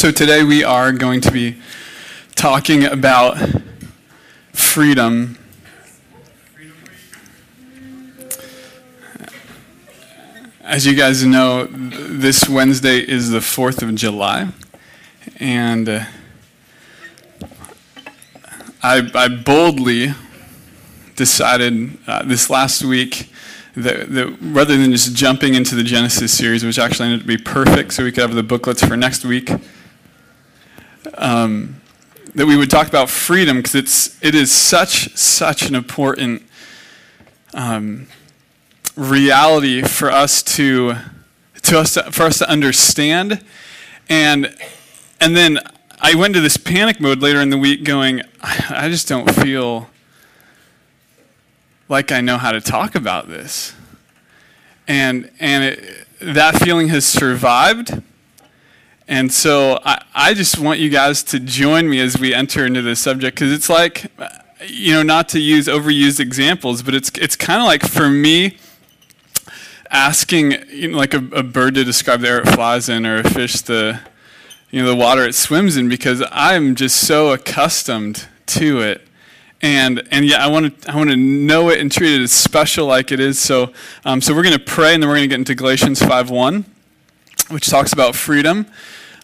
So today we are going to be talking about freedom. As you guys know, this Wednesday is the 4th of July, and uh, I, I boldly decided uh, this last week that, rather than just jumping into the Genesis series, which actually ended up to be perfect, so we could have the booklets for next week, um, that we would talk about freedom because it's it is such such an important um, reality for us to to us to, for us to understand, and and then I went to this panic mode later in the week, going, I just don't feel like I know how to talk about this. And, and it, that feeling has survived. And so I, I just want you guys to join me as we enter into this subject because it's like, you know, not to use overused examples, but it's, it's kind of like for me, asking you know, like a, a, bird to describe the air it flies in or a fish the you know the water it swims in because i'm just so accustomed to it and and yeah, I want to I want to know it and treat it as special like it is. So um, so we're going to pray, and then we're going to get into Galatians five one, which talks about freedom,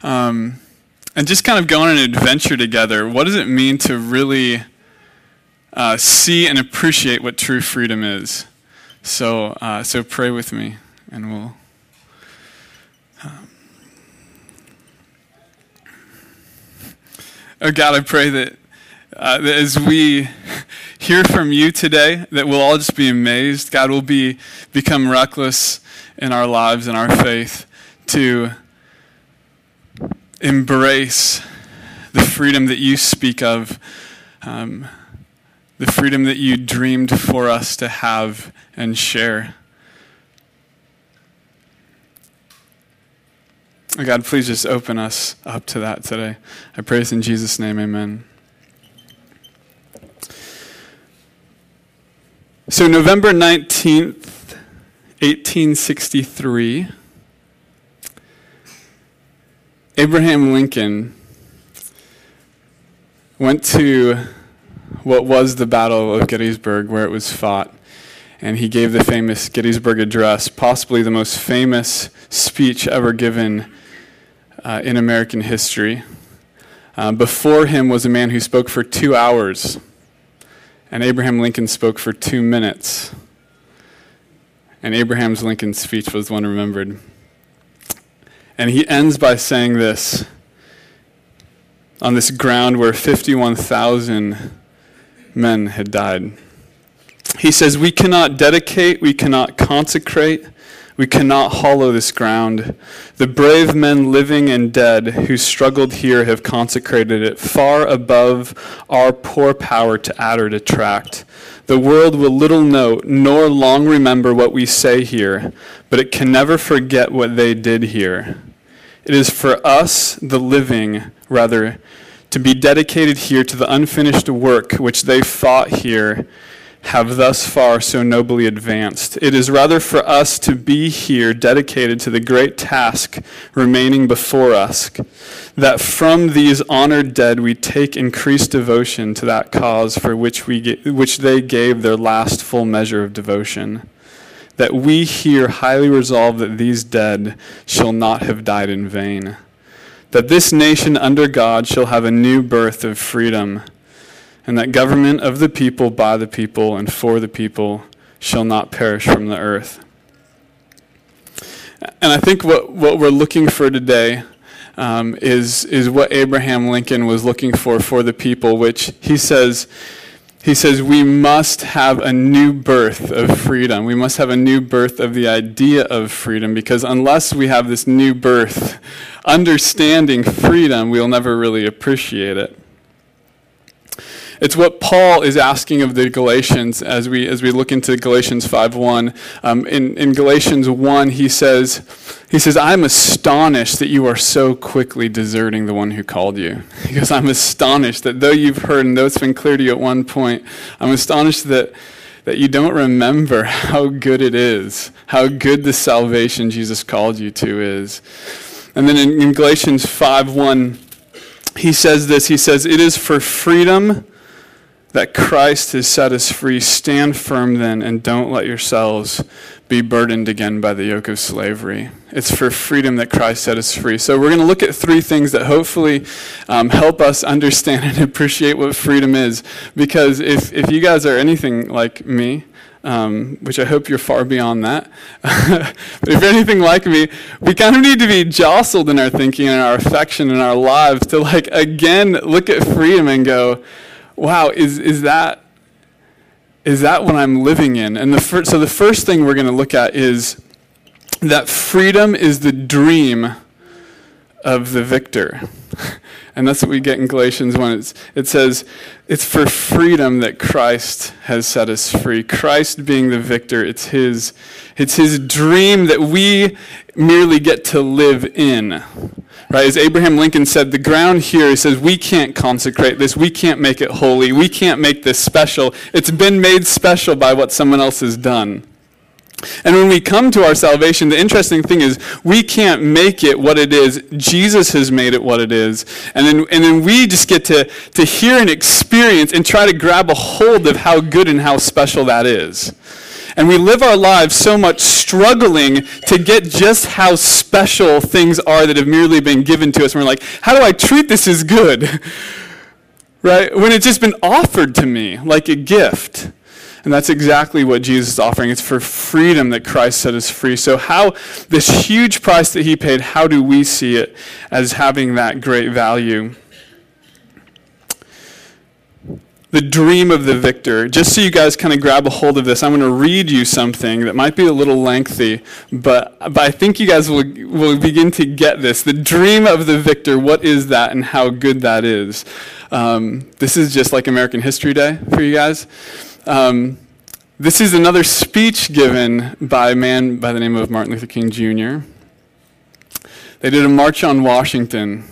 um, and just kind of go on an adventure together. What does it mean to really uh, see and appreciate what true freedom is? So uh, so pray with me, and we'll. Um, oh God, I pray that uh, as we hear from you today, that we'll all just be amazed. God will be become reckless in our lives and our faith to embrace the freedom that you speak of, um, the freedom that you dreamed for us to have and share. God, please just open us up to that today. I pray this in Jesus' name, amen. So, November 19th, 1863, Abraham Lincoln went to what was the Battle of Gettysburg, where it was fought, and he gave the famous Gettysburg Address, possibly the most famous speech ever given uh, in American history. Uh, before him was a man who spoke for two hours and Abraham Lincoln spoke for two minutes. And Abraham's Lincoln's speech was one remembered. And he ends by saying this on this ground where 51,000 men had died. He says, We cannot dedicate, we cannot consecrate, we cannot hollow this ground. The brave men living and dead who struggled here have consecrated it far above our poor power to add or detract. The world will little note nor long remember what we say here, but it can never forget what they did here. It is for us, the living, rather, to be dedicated here to the unfinished work which they fought here have thus far so nobly advanced. It is rather for us to be here dedicated to the great task remaining before us, that from these honored dead we take increased devotion to that cause for which, we, which they gave their last full measure of devotion. That we here highly resolve that these dead shall not have died in vain. That this nation under God shall have a new birth of freedom and that government of the people, by the people, and for the people shall not perish from the earth. And I think what, what we're looking for today um, is, is what Abraham Lincoln was looking for for the people, which he says, he says, we must have a new birth of freedom. We must have a new birth of the idea of freedom because unless we have this new birth, understanding freedom, we'll never really appreciate it. It's what Paul is asking of the Galatians as we, as we look into Galatians 5.1. Um, in, in Galatians 1, he says, he says, I'm astonished that you are so quickly deserting the one who called you. Because I'm astonished that though you've heard and though it's been clear to you at one point, I'm astonished that, that you don't remember how good it is, how good the salvation Jesus called you to is. And then in, in Galatians 5 1, he says this He says, It is for freedom that Christ has set us free. Stand firm then, and don't let yourselves be burdened again by the yoke of slavery. It's for freedom that Christ set us free. So, we're going to look at three things that hopefully um, help us understand and appreciate what freedom is. Because if, if you guys are anything like me, um, which I hope you're far beyond that. but if you're anything like me, we kind of need to be jostled in our thinking and our affection and our lives to, like, again, look at freedom and go, wow, is, is that is that what I'm living in? And the fir- so the first thing we're going to look at is that freedom is the dream of the victor. And that's what we get in Galatians 1. It's, it says, It's for freedom that Christ has set us free. Christ being the victor, it's his, it's his dream that we merely get to live in. Right? As Abraham Lincoln said, the ground here, he says, we can't consecrate this. We can't make it holy. We can't make this special. It's been made special by what someone else has done. And when we come to our salvation, the interesting thing is we can't make it what it is. Jesus has made it what it is. And then, and then we just get to, to hear and experience and try to grab a hold of how good and how special that is. And we live our lives so much struggling to get just how special things are that have merely been given to us. And we're like, how do I treat this as good? right? When it's just been offered to me like a gift. And that's exactly what Jesus is offering. It's for freedom that Christ set us free. So, how, this huge price that he paid, how do we see it as having that great value? The dream of the victor. Just so you guys kind of grab a hold of this, I'm going to read you something that might be a little lengthy, but, but I think you guys will, will begin to get this. The dream of the victor, what is that and how good that is? Um, this is just like American History Day for you guys. Um, this is another speech given by a man by the name of Martin Luther King Jr. They did a march on Washington.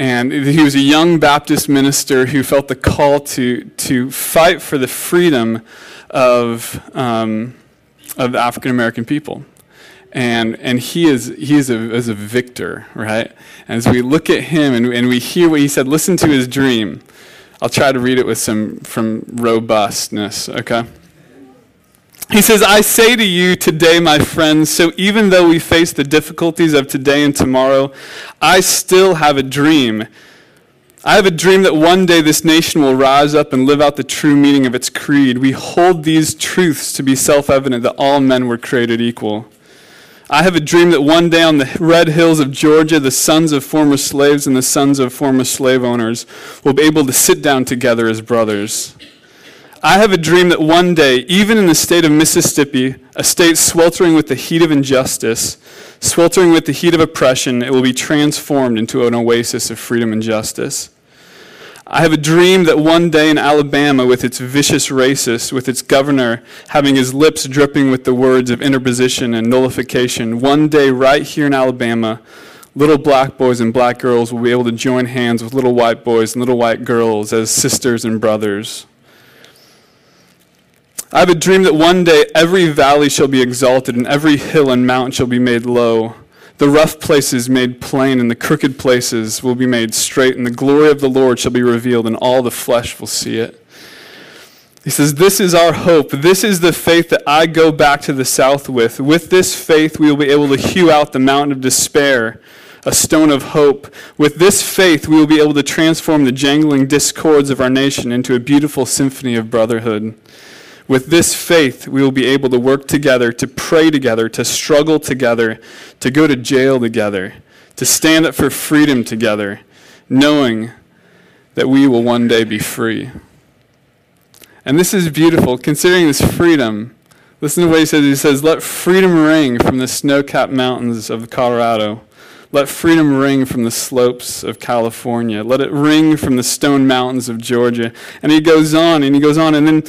And he was a young Baptist minister who felt the call to, to fight for the freedom of, um, of African American people. And, and he is, he is a, is a victor, right? As we look at him and, and we hear what he said, listen to his dream. I'll try to read it with some from robustness, okay? He says, I say to you today, my friends, so even though we face the difficulties of today and tomorrow, I still have a dream. I have a dream that one day this nation will rise up and live out the true meaning of its creed. We hold these truths to be self evident that all men were created equal. I have a dream that one day on the red hills of Georgia, the sons of former slaves and the sons of former slave owners will be able to sit down together as brothers. I have a dream that one day, even in the state of Mississippi, a state sweltering with the heat of injustice, sweltering with the heat of oppression, it will be transformed into an oasis of freedom and justice. I have a dream that one day in Alabama, with its vicious racists, with its governor having his lips dripping with the words of interposition and nullification, one day right here in Alabama, little black boys and black girls will be able to join hands with little white boys and little white girls as sisters and brothers. I have a dream that one day every valley shall be exalted and every hill and mountain shall be made low the rough places made plain, and the crooked places will be made straight, and the glory of the Lord shall be revealed, and all the flesh will see it. He says, This is our hope. This is the faith that I go back to the south with. With this faith, we will be able to hew out the mountain of despair, a stone of hope. With this faith, we will be able to transform the jangling discords of our nation into a beautiful symphony of brotherhood. With this faith, we will be able to work together, to pray together, to struggle together, to go to jail together, to stand up for freedom together, knowing that we will one day be free. And this is beautiful, considering this freedom. Listen to what he says. He says, Let freedom ring from the snow capped mountains of Colorado. Let freedom ring from the slopes of California. Let it ring from the stone mountains of Georgia. And he goes on and he goes on. And then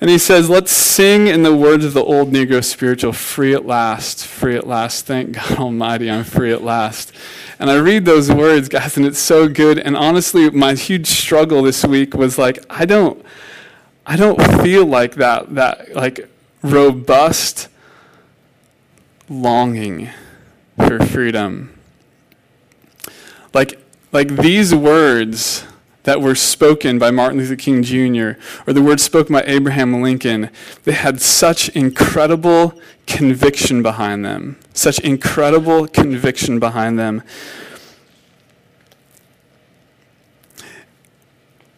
and he says, Let's sing in the words of the old Negro spiritual, free at last, free at last. Thank God Almighty, I'm free at last. And I read those words, guys, and it's so good. And honestly, my huge struggle this week was like, I don't, I don't feel like that, that like robust longing for freedom. Like, like these words that were spoken by Martin Luther King Jr. or the words spoken by Abraham Lincoln, they had such incredible conviction behind them. Such incredible conviction behind them.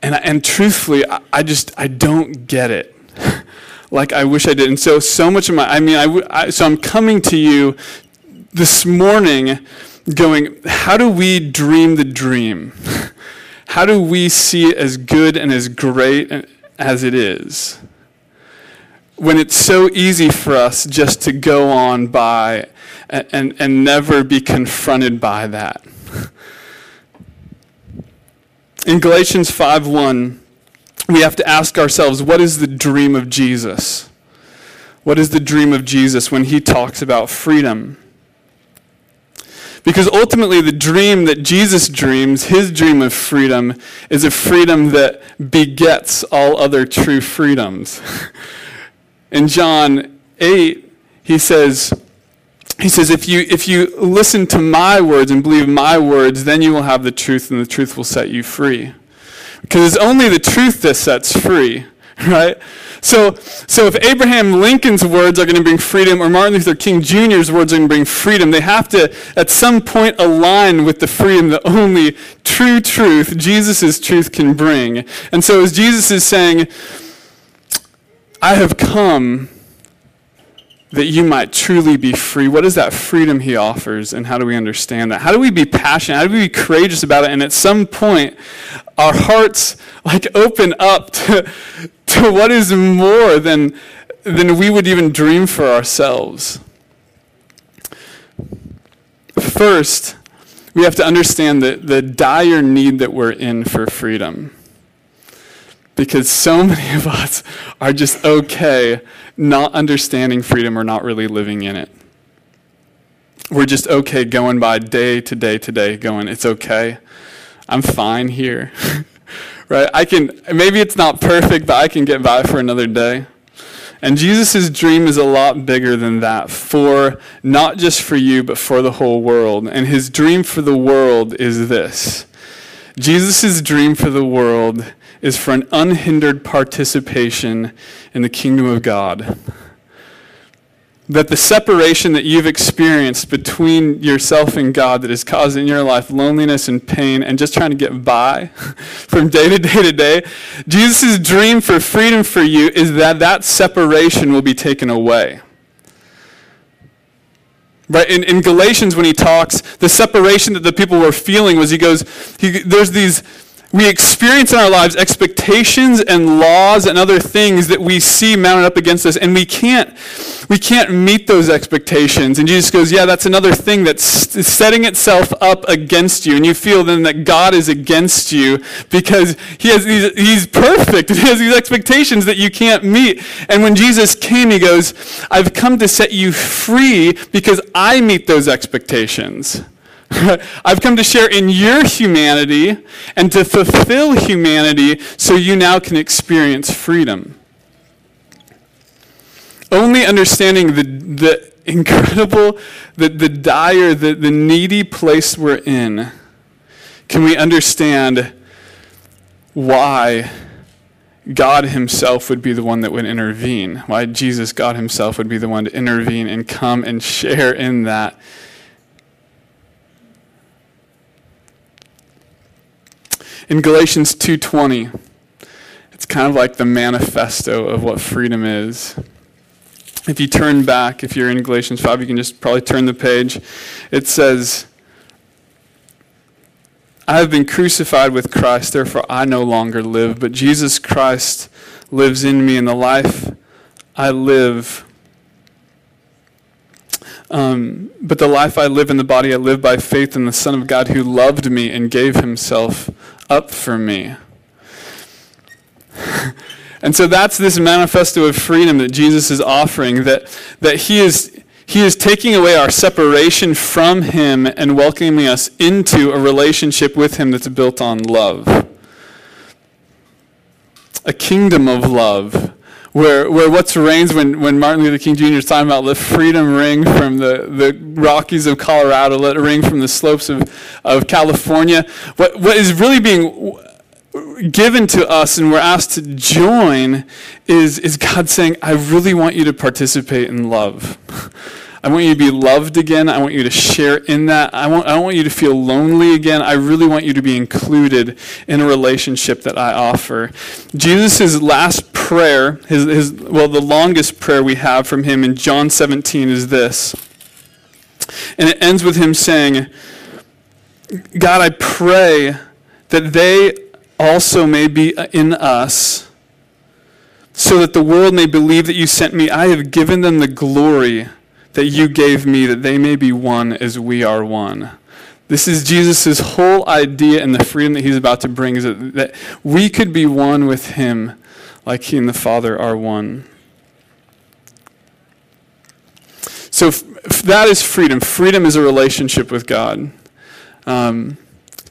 And, and truthfully, I, I just, I don't get it. like I wish I did. And so, so much of my, I mean, so I'm coming to you this morning going, how do we dream the dream? how do we see it as good and as great as it is? When it's so easy for us just to go on by and, and, and never be confronted by that. In Galatians 5:1, we have to ask ourselves, what is the dream of Jesus? What is the dream of Jesus when he talks about freedom? Because ultimately, the dream that Jesus dreams, his dream of freedom, is a freedom that begets all other true freedoms. In John 8, he says, he says, if you, if you listen to my words and believe my words, then you will have the truth, and the truth will set you free. Because it's only the truth that sets free, right? So, so if Abraham Lincoln's words are going to bring freedom or Martin Luther King Jr.'s words are going to bring freedom, they have to at some point align with the freedom that only true truth, Jesus' truth, can bring. And so as Jesus is saying, I have come that you might truly be free. What is that freedom he offers, and how do we understand that? How do we be passionate? How do we be courageous about it? And at some point, our hearts like open up to, to what is more than, than we would even dream for ourselves. First, we have to understand the, the dire need that we're in for freedom. Because so many of us are just okay not understanding freedom or not really living in it. We're just okay going by day to day to day, going, it's okay. I'm fine here. right? I can, maybe it's not perfect, but I can get by for another day. And Jesus' dream is a lot bigger than that, for not just for you, but for the whole world. And his dream for the world is this Jesus' dream for the world is for an unhindered participation in the kingdom of God. That the separation that you've experienced between yourself and God that is causing your life loneliness and pain and just trying to get by from day to day to day, Jesus' dream for freedom for you is that that separation will be taken away. Right? In, in Galatians, when he talks, the separation that the people were feeling was he goes, he, there's these we experience in our lives expectations and laws and other things that we see mounted up against us and we can't we can't meet those expectations. And jesus goes yeah that's another thing that's setting itself up against you and you feel then that god is against you because he has these, he's perfect he has these expectations that you can't meet. And when jesus came he goes i've come to set you free because i meet those expectations I've come to share in your humanity and to fulfill humanity so you now can experience freedom. Only understanding the, the incredible, the, the dire, the, the needy place we're in can we understand why God Himself would be the one that would intervene, why Jesus, God Himself, would be the one to intervene and come and share in that In Galatians 2:20, it's kind of like the manifesto of what freedom is. If you turn back, if you're in Galatians 5, you can just probably turn the page. It says, I have been crucified with Christ, therefore I no longer live, but Jesus Christ lives in me, and the life I live um, but the life I live in the body, I live by faith in the Son of God who loved me and gave himself up for me. and so that's this manifesto of freedom that Jesus is offering, that, that he, is, he is taking away our separation from him and welcoming us into a relationship with him that's built on love. A kingdom of love where, where what's reigns when, when Martin Luther King Jr. is talking about let freedom ring from the, the Rockies of Colorado, let it ring from the slopes of, of California. What, what is really being given to us and we're asked to join is, is God saying, I really want you to participate in love. I want you to be loved again. I want you to share in that. I, want, I want you to feel lonely again. I really want you to be included in a relationship that I offer. Jesus' last prayer, his, his, well, the longest prayer we have from him in John 17 is this. And it ends with him saying, God, I pray that they also may be in us, so that the world may believe that you sent me. I have given them the glory that you gave me, that they may be one as we are one. This is Jesus' whole idea and the freedom that he's about to bring is that, that we could be one with him like he and the Father are one. So f- that is freedom. Freedom is a relationship with God. Um,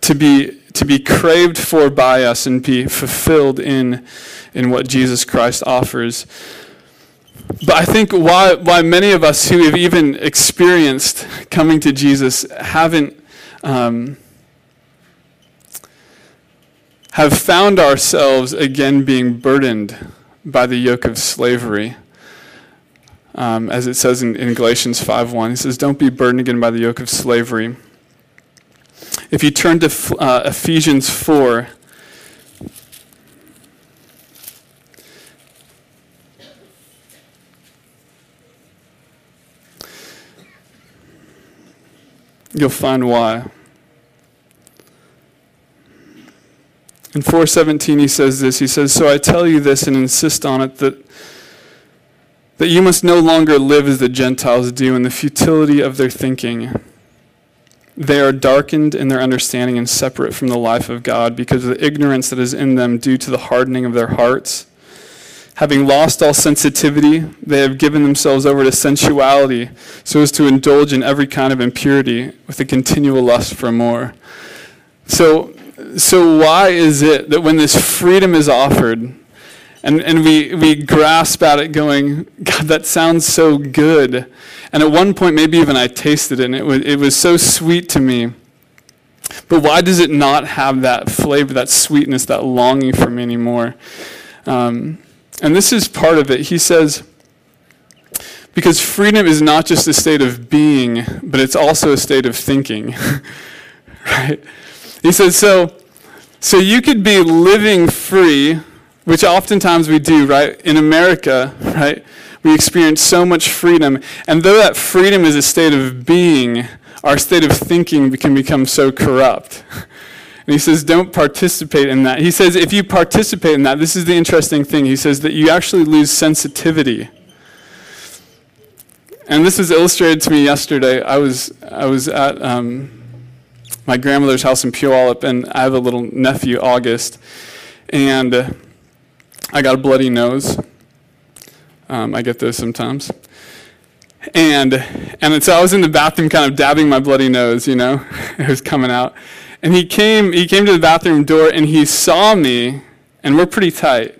to be to be craved for by us and be fulfilled in in what Jesus Christ offers. But I think why, why many of us who have even experienced coming to Jesus haven't um, have found ourselves again being burdened by the yoke of slavery. Um, as it says in, in Galatians 5.1, he says, don't be burdened again by the yoke of slavery. If you turn to uh, Ephesians 4, you'll find why. In 417 he says this. He says, "So I tell you this and insist on it that that you must no longer live as the Gentiles do in the futility of their thinking. They are darkened in their understanding and separate from the life of God because of the ignorance that is in them due to the hardening of their hearts." Having lost all sensitivity, they have given themselves over to sensuality so as to indulge in every kind of impurity with a continual lust for more. So, so why is it that when this freedom is offered, and, and we, we grasp at it going, God, that sounds so good. And at one point, maybe even I tasted it, and it was, it was so sweet to me. But why does it not have that flavor, that sweetness, that longing for me anymore? Um, and this is part of it. He says, because freedom is not just a state of being, but it's also a state of thinking. right? He says, so, so you could be living free, which oftentimes we do, right? In America, right? We experience so much freedom. And though that freedom is a state of being, our state of thinking can become so corrupt. And he says, don't participate in that. He says, if you participate in that, this is the interesting thing. He says that you actually lose sensitivity. And this was illustrated to me yesterday. I was, I was at um, my grandmother's house in Puyallup, and I have a little nephew, August. And uh, I got a bloody nose. Um, I get those sometimes. And, and so I was in the bathroom kind of dabbing my bloody nose, you know, it was coming out. And he came, he came to the bathroom door and he saw me, and we're pretty tight.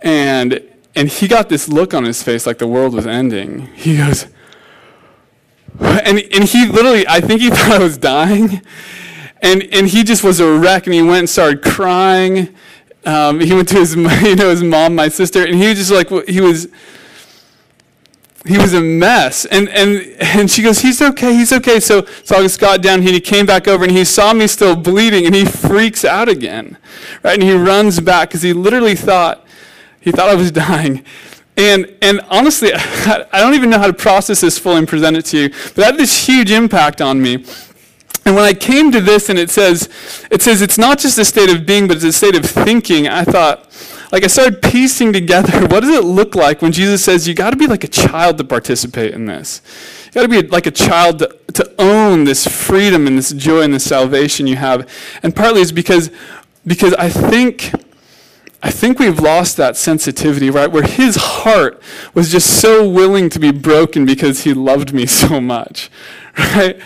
And, and he got this look on his face like the world was ending. He goes, and, and he literally, I think he thought I was dying. And, and he just was a wreck, and he went and started crying. Um, he went to his, you know, his mom, my sister, and he was just like, he was, he was a mess. And, and, and she goes, he's okay, he's okay. So, so August got down, he came back over, and he saw me still bleeding, and he freaks out again. Right? And he runs back because he literally thought, he thought I was dying. And, and honestly, I don't even know how to process this fully and present it to you, but that had this huge impact on me. And when I came to this and it says, it says it's not just a state of being, but it's a state of thinking, I thought, like I started piecing together what does it look like when Jesus says you got to be like a child to participate in this. You got to be like a child to, to own this freedom and this joy and this salvation you have. And partly it's because because I think I think we've lost that sensitivity, right? Where his heart was just so willing to be broken because he loved me so much, right?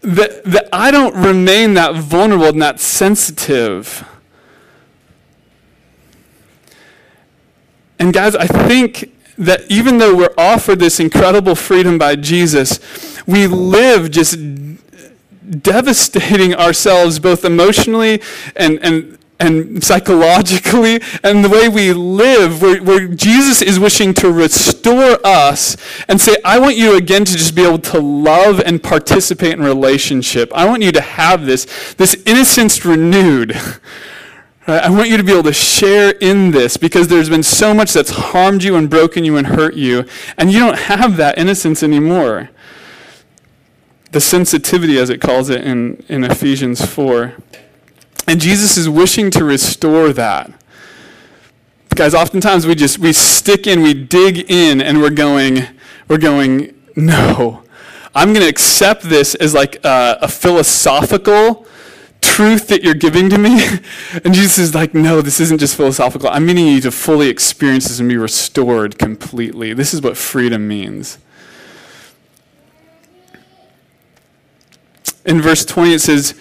That, that I don't remain that vulnerable and that sensitive And guys, I think that even though we're offered this incredible freedom by Jesus, we live just devastating ourselves both emotionally and, and, and psychologically and the way we live, where, where, Jesus is wishing to restore us and say, I want you again to just be able to love and participate in relationship. I want you to have this, this innocence renewed. I want you to be able to share in this because there's been so much that's harmed you and broken you and hurt you, and you don't have that innocence anymore. The sensitivity, as it calls it in, in Ephesians 4. And Jesus is wishing to restore that. Guys, oftentimes we just we stick in, we dig in, and we're going, we're going, no. I'm going to accept this as like a, a philosophical truth that you're giving to me? And Jesus is like, no, this isn't just philosophical. I'm meaning you to fully experience this and be restored completely. This is what freedom means. In verse 20, it says,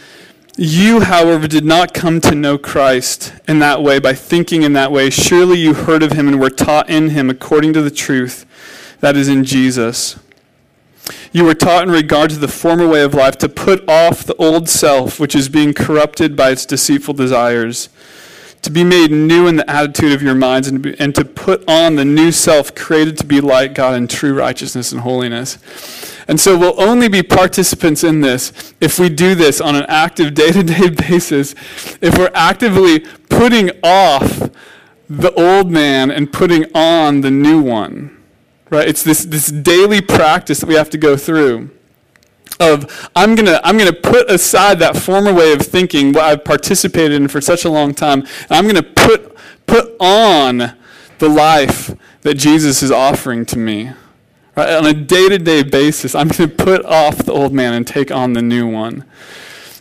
You, however, did not come to know Christ in that way by thinking in that way. Surely you heard of him and were taught in him according to the truth that is in Jesus. You were taught in regard to the former way of life to put off the old self, which is being corrupted by its deceitful desires, to be made new in the attitude of your minds, and to, be, and to put on the new self created to be like God in true righteousness and holiness. And so we'll only be participants in this if we do this on an active day to day basis, if we're actively putting off the old man and putting on the new one. Right? It's this, this daily practice that we have to go through of I'm gonna I'm gonna put aside that former way of thinking what I've participated in for such a long time, and I'm gonna put put on the life that Jesus is offering to me. Right? On a day-to-day basis, I'm gonna put off the old man and take on the new one.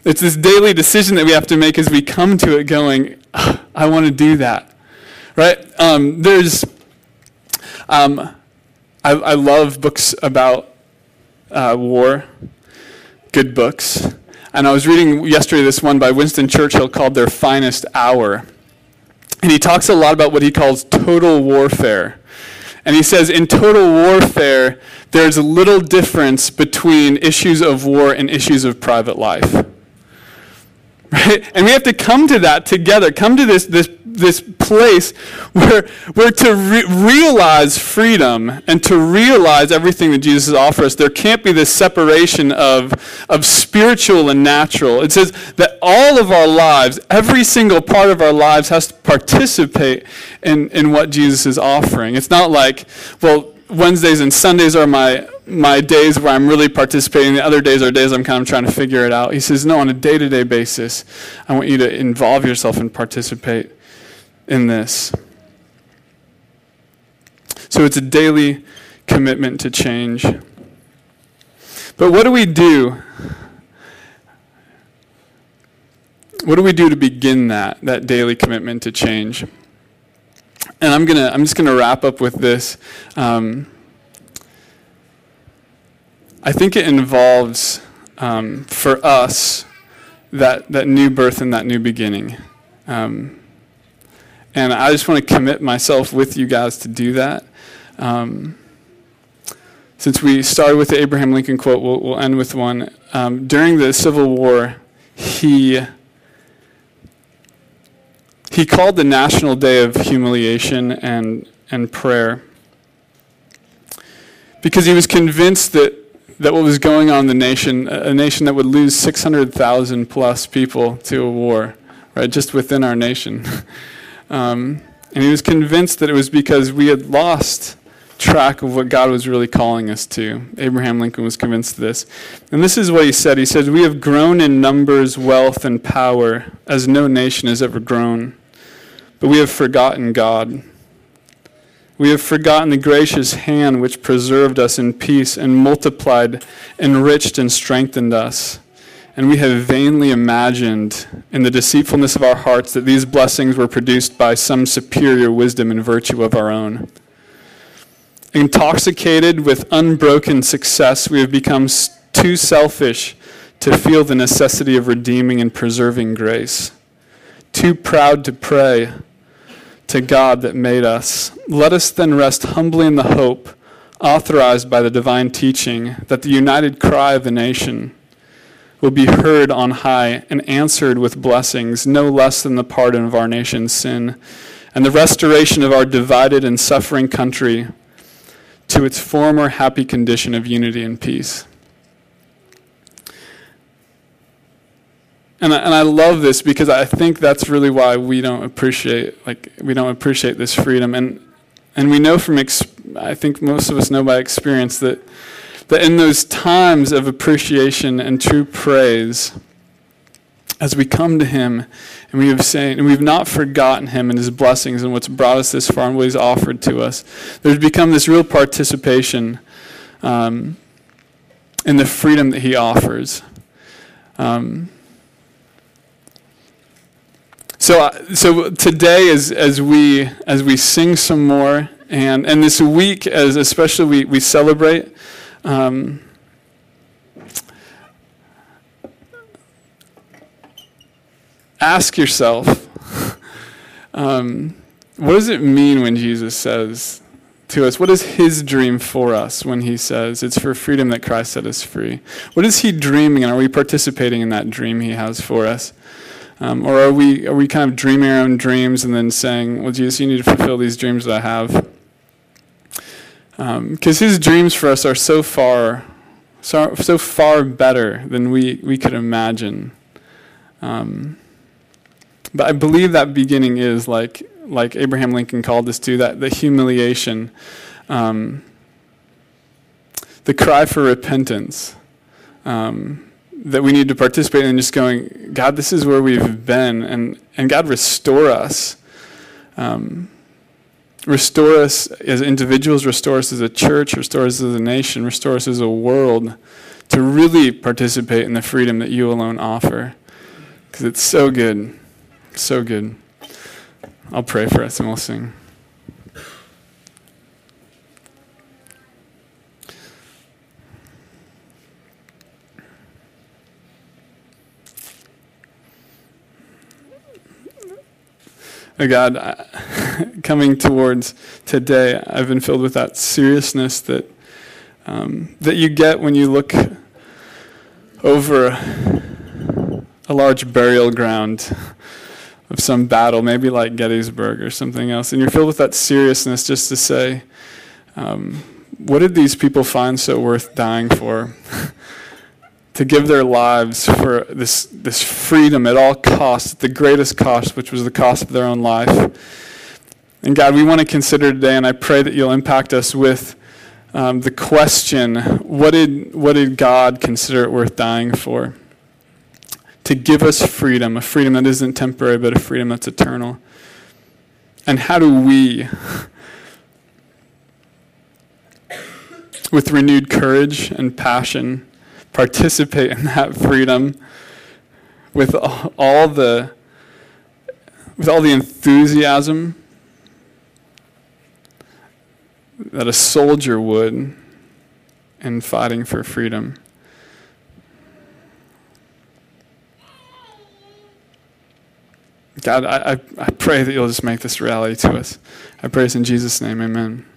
It's this daily decision that we have to make as we come to it going, I want to do that. Right? Um, there's um, I, I love books about uh, war, good books. And I was reading yesterday this one by Winston Churchill called Their Finest Hour. And he talks a lot about what he calls total warfare. And he says in total warfare, there's little difference between issues of war and issues of private life. Right? And we have to come to that together, come to this, this, this place where we're to re- realize freedom and to realize everything that Jesus has offered us. There can't be this separation of, of spiritual and natural. It says that all of our lives, every single part of our lives, has to participate in, in what Jesus is offering. It's not like, well, Wednesdays and Sundays are my my days where I'm really participating. The other days are days I'm kind of trying to figure it out. He says, no, on a day to day basis, I want you to involve yourself and participate in this. So it's a daily commitment to change. But what do we do? What do we do to begin that, that daily commitment to change? And I'm gonna, I'm just gonna wrap up with this. Um, I think it involves um, for us that, that new birth and that new beginning. Um, and I just want to commit myself with you guys to do that. Um, since we started with the Abraham Lincoln quote, we'll, we'll end with one. Um, during the Civil War, he he called the National Day of Humiliation and, and Prayer because he was convinced that that what was going on in the nation, a nation that would lose 600,000 plus people to a war, right, just within our nation. um, and he was convinced that it was because we had lost track of what God was really calling us to. Abraham Lincoln was convinced of this. And this is what he said He said, We have grown in numbers, wealth, and power as no nation has ever grown, but we have forgotten God. We have forgotten the gracious hand which preserved us in peace and multiplied, enriched, and strengthened us. And we have vainly imagined in the deceitfulness of our hearts that these blessings were produced by some superior wisdom and virtue of our own. Intoxicated with unbroken success, we have become too selfish to feel the necessity of redeeming and preserving grace, too proud to pray to God that made us. Let us then rest humbly in the hope, authorized by the divine teaching, that the united cry of the nation will be heard on high and answered with blessings, no less than the pardon of our nation's sin and the restoration of our divided and suffering country to its former happy condition of unity and peace. And I, and I love this because I think that's really why we don't appreciate like we don't appreciate this freedom and and we know from ex- I think most of us know by experience that that in those times of appreciation and true praise as we come to him and we have saying and we've not forgotten him and his blessings and what's brought us this far and what he's offered to us there's become this real participation um, in the freedom that he offers. Um, so, uh, so today, as, as, we, as we sing some more, and, and this week, as especially we, we celebrate, um, ask yourself um, what does it mean when Jesus says to us, what is his dream for us when he says it's for freedom that Christ set us free? What is he dreaming, and are we participating in that dream he has for us? Um, or are we, are we kind of dreaming our own dreams and then saying, well, Jesus, you need to fulfill these dreams that I have? Because um, his dreams for us are so far, so, so far better than we, we could imagine. Um, but I believe that beginning is like, like Abraham Lincoln called us to, that the humiliation, um, the cry for repentance. Um, that we need to participate in just going, God, this is where we've been, and, and God, restore us. Um, restore us as individuals, restore us as a church, restore us as a nation, restore us as a world to really participate in the freedom that you alone offer. Because it's so good. So good. I'll pray for us and we'll sing. Oh God, coming towards today, I've been filled with that seriousness that um, that you get when you look over a large burial ground of some battle, maybe like Gettysburg or something else, and you're filled with that seriousness just to say, um, what did these people find so worth dying for? to give their lives for this, this freedom at all costs, at the greatest cost, which was the cost of their own life. And God, we want to consider today, and I pray that you'll impact us with um, the question what did, what did God consider it worth dying for? To give us freedom, a freedom that isn't temporary, but a freedom that's eternal. And how do we, with renewed courage and passion, participate in that freedom with all the with all the enthusiasm that a soldier would in fighting for freedom. God, I, I, pray that you'll just make this reality to us. I pray this in Jesus' name, amen.